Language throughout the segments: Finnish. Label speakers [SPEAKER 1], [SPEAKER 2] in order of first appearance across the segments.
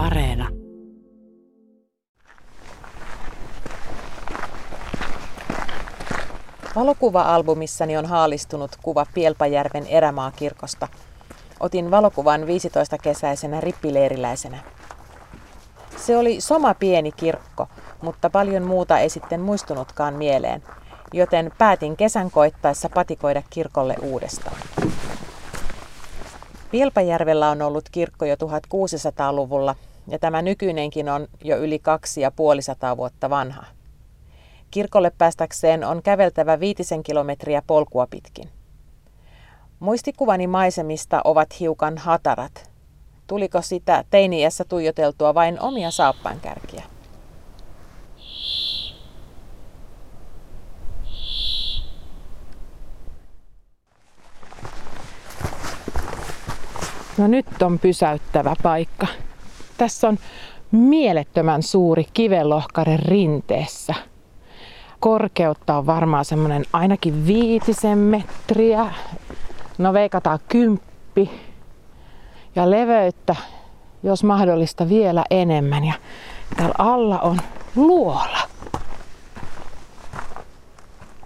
[SPEAKER 1] Areena.
[SPEAKER 2] Valokuva-albumissani on haalistunut kuva Pielpajärven erämaakirkosta. Otin valokuvan 15-kesäisenä rippileiriläisenä. Se oli soma pieni kirkko, mutta paljon muuta ei sitten muistunutkaan mieleen, joten päätin kesän koittaessa patikoida kirkolle uudestaan. Pielpajärvellä on ollut kirkko jo 1600-luvulla ja tämä nykyinenkin on jo yli kaksi ja puolisataa vuotta vanha. Kirkolle päästäkseen on käveltävä viitisen kilometriä polkua pitkin. Muistikuvani maisemista ovat hiukan hatarat. Tuliko sitä teiniässä tuijoteltua vain omia saappankärkiä?
[SPEAKER 3] No nyt on pysäyttävä paikka. Tässä on mielettömän suuri kivenlohkare rinteessä. Korkeutta on varmaan semmoinen ainakin viitisen metriä. No veikataan kymppi. Ja leveyttä, jos mahdollista, vielä enemmän. Ja täällä alla on luola.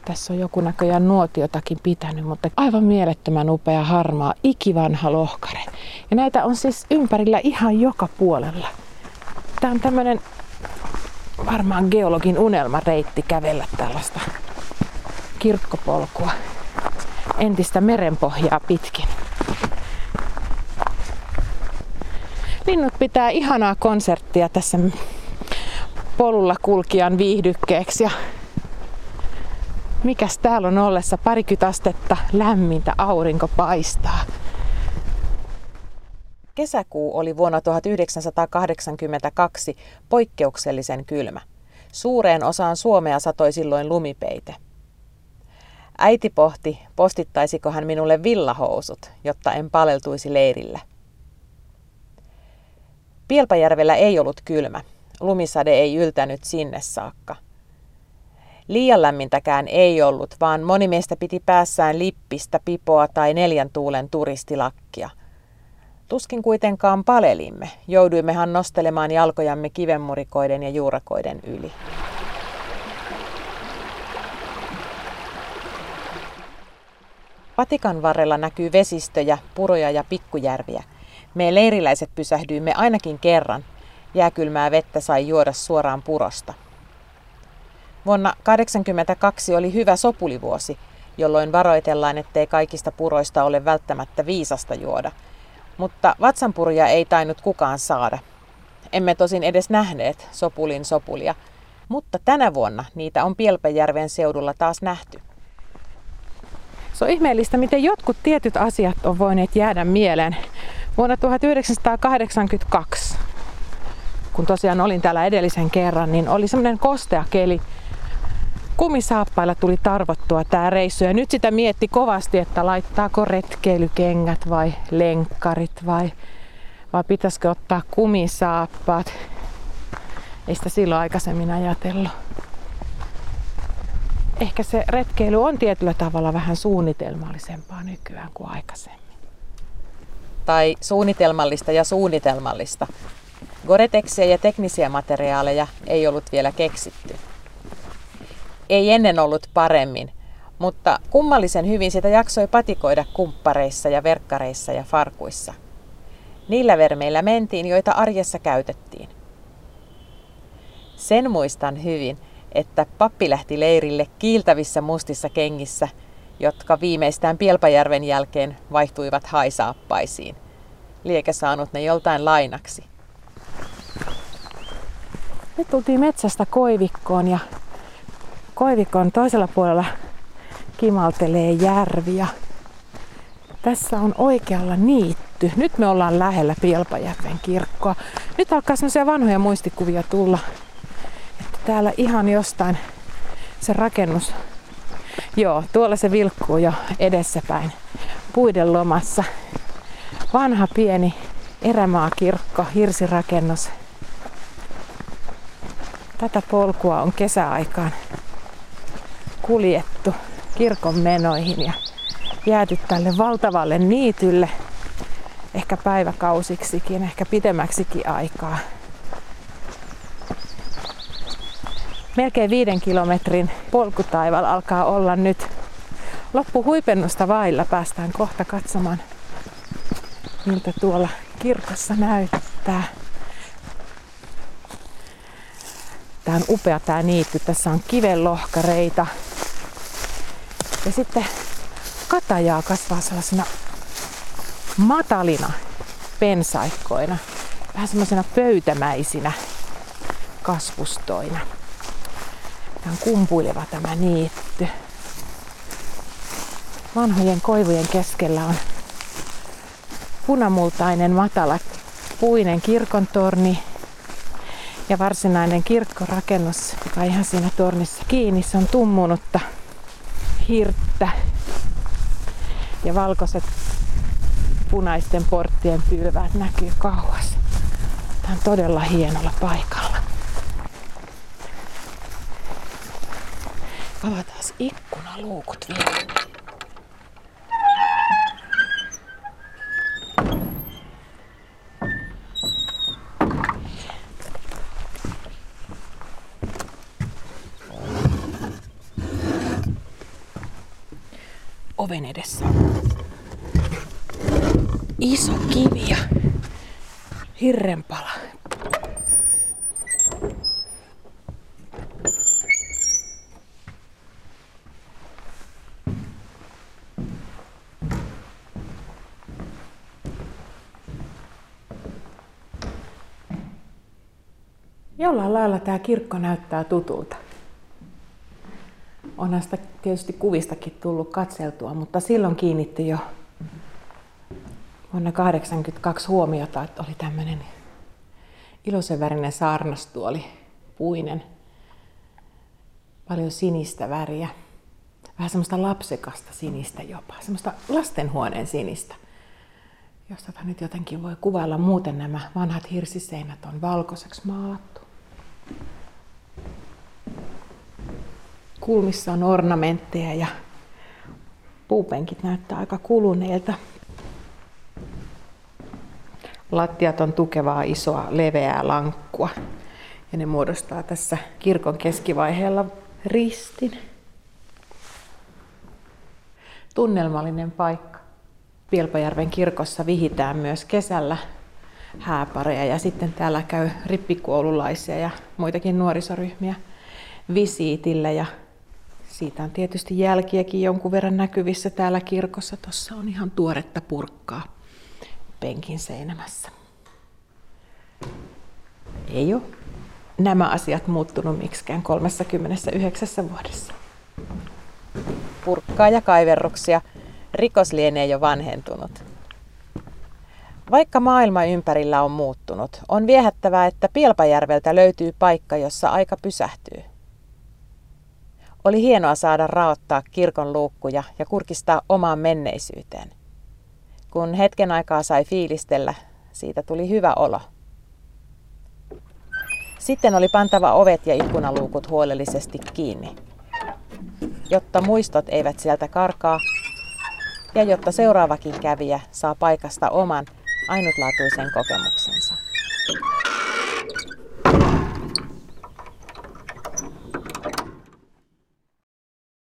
[SPEAKER 3] Tässä on joku näköjään nuotiotakin pitänyt, mutta aivan mielettömän upea harmaa, ikivanha lohkare. Ja näitä on siis ympärillä ihan joka puolella. Tämä on tämmöinen varmaan geologin unelmareitti kävellä tällaista kirkkopolkua entistä merenpohjaa pitkin. Linnut pitää ihanaa konserttia tässä polulla kulkijan viihdykkeeksi ja mikäs täällä on ollessa parikymmentä astetta lämmintä aurinko paistaa.
[SPEAKER 2] Kesäkuu oli vuonna 1982 poikkeuksellisen kylmä. Suureen osaan Suomea satoi silloin lumipeite. Äiti pohti, postittaisiko hän minulle villahousut, jotta en paleltuisi leirillä. Pielpajärvellä ei ollut kylmä. Lumisade ei yltänyt sinne saakka. Liian lämmintäkään ei ollut, vaan moni meistä piti päässään lippistä, pipoa tai neljän tuulen turistilakkia. Tuskin kuitenkaan palelimme, jouduimmehan nostelemaan jalkojamme kivenmurikoiden ja juurakoiden yli. Patikan varrella näkyy vesistöjä, puroja ja pikkujärviä. Me leiriläiset pysähdyimme ainakin kerran. Jääkylmää vettä sai juoda suoraan purosta. Vuonna 1982 oli hyvä sopulivuosi, jolloin varoitellaan, ettei kaikista puroista ole välttämättä viisasta juoda. Mutta vatsanpuruja ei tainnut kukaan saada. Emme tosin edes nähneet sopulin sopulia, mutta tänä vuonna niitä on Pielpejärven seudulla taas nähty.
[SPEAKER 3] Se on ihmeellistä, miten jotkut tietyt asiat on voineet jäädä mieleen. Vuonna 1982, kun tosiaan olin täällä edellisen kerran, niin oli semmoinen kostea keli, kumisaappailla tuli tarvottua tämä reissu ja nyt sitä mietti kovasti, että laittaako retkeilykengät vai lenkkarit vai, vai pitäisikö ottaa kumisaappaat. Ei sitä silloin aikaisemmin ajatellut. Ehkä se retkeily on tietyllä tavalla vähän suunnitelmallisempaa nykyään kuin aikaisemmin.
[SPEAKER 2] Tai suunnitelmallista ja suunnitelmallista. Goreteksiä ja teknisiä materiaaleja ei ollut vielä keksitty ei ennen ollut paremmin, mutta kummallisen hyvin sitä jaksoi patikoida kumppareissa ja verkkareissa ja farkuissa. Niillä vermeillä mentiin, joita arjessa käytettiin. Sen muistan hyvin, että pappi lähti leirille kiiltävissä mustissa kengissä, jotka viimeistään Pielpajärven jälkeen vaihtuivat haisaappaisiin. Liekä saanut ne joltain lainaksi.
[SPEAKER 3] Nyt tultiin metsästä koivikkoon ja Koivikon toisella puolella kimaltelee järvi ja tässä on oikealla niitty. Nyt me ollaan lähellä Pielpajärven kirkkoa. Nyt alkaa semmoisia vanhoja muistikuvia tulla. Että täällä ihan jostain se rakennus. Joo, tuolla se vilkkuu jo edessäpäin puiden lomassa. Vanha pieni erämaakirkko, hirsirakennus. Tätä polkua on kesäaikaan kuljettu kirkon menoihin ja jääty tälle valtavalle niitylle, ehkä päiväkausiksikin, ehkä pidemmäksikin aikaa. Melkein viiden kilometrin polkutaival alkaa olla nyt loppuhuipennusta vailla. Päästään kohta katsomaan, miltä tuolla kirkossa näyttää. Tää on upea tää niitty. Tässä on kivenlohkareita. Ja sitten katajaa kasvaa sellaisena matalina pensaikkoina. Vähän semmoisena pöytämäisinä kasvustoina. Tämä on kumpuileva tämä niitty. Vanhojen koivujen keskellä on punamultainen matala puinen kirkontorni ja varsinainen kirkkorakennus, joka ihan siinä tornissa kiinni. Se on tummunutta hirttä ja valkoiset punaisten porttien pylväät näkyy kauas. Tämä on todella hienolla paikalla. Avataan ikkunaluukut vielä. Oven edessä. Iso kivi ja hirrenpala. Jollain lailla tämä kirkko näyttää tutulta. Onhan sitä tietysti kuvistakin tullut katseltua, mutta silloin kiinnitti jo vuonna 1982 huomiota, että oli tämmöinen iloisen värinen saarnastuoli, puinen, paljon sinistä väriä, vähän semmoista lapsekasta sinistä jopa, semmoista lastenhuoneen sinistä, josta nyt jotenkin voi kuvailla muuten nämä vanhat hirsiseinät on valkoiseksi maalattu. Kulmissa on ornamentteja ja puupenkit näyttää aika kuluneilta. Lattiat on tukevaa isoa leveää lankkua ja ne muodostaa tässä kirkon keskivaiheella ristin. Tunnelmallinen paikka. Pielpajärven kirkossa vihitään myös kesällä hääpareja ja sitten täällä käy rippikoululaisia ja muitakin nuorisoryhmiä visiitillä ja siitä on tietysti jälkiäkin jonkun verran näkyvissä täällä kirkossa. Tuossa on ihan tuoretta purkkaa penkin seinämässä. Ei ole nämä asiat muuttunut miksikään 39 vuodessa.
[SPEAKER 2] Purkkaa ja kaiverruksia. Rikos lienee jo vanhentunut. Vaikka maailma ympärillä on muuttunut, on viehättävää, että Pielpajärveltä löytyy paikka, jossa aika pysähtyy. Oli hienoa saada raottaa kirkon luukkuja ja kurkistaa omaan menneisyyteen. Kun hetken aikaa sai fiilistellä, siitä tuli hyvä olo. Sitten oli pantava ovet ja ikkunaluukut huolellisesti kiinni, jotta muistot eivät sieltä karkaa ja jotta seuraavakin kävijä saa paikasta oman ainutlaatuisen kokemuksensa.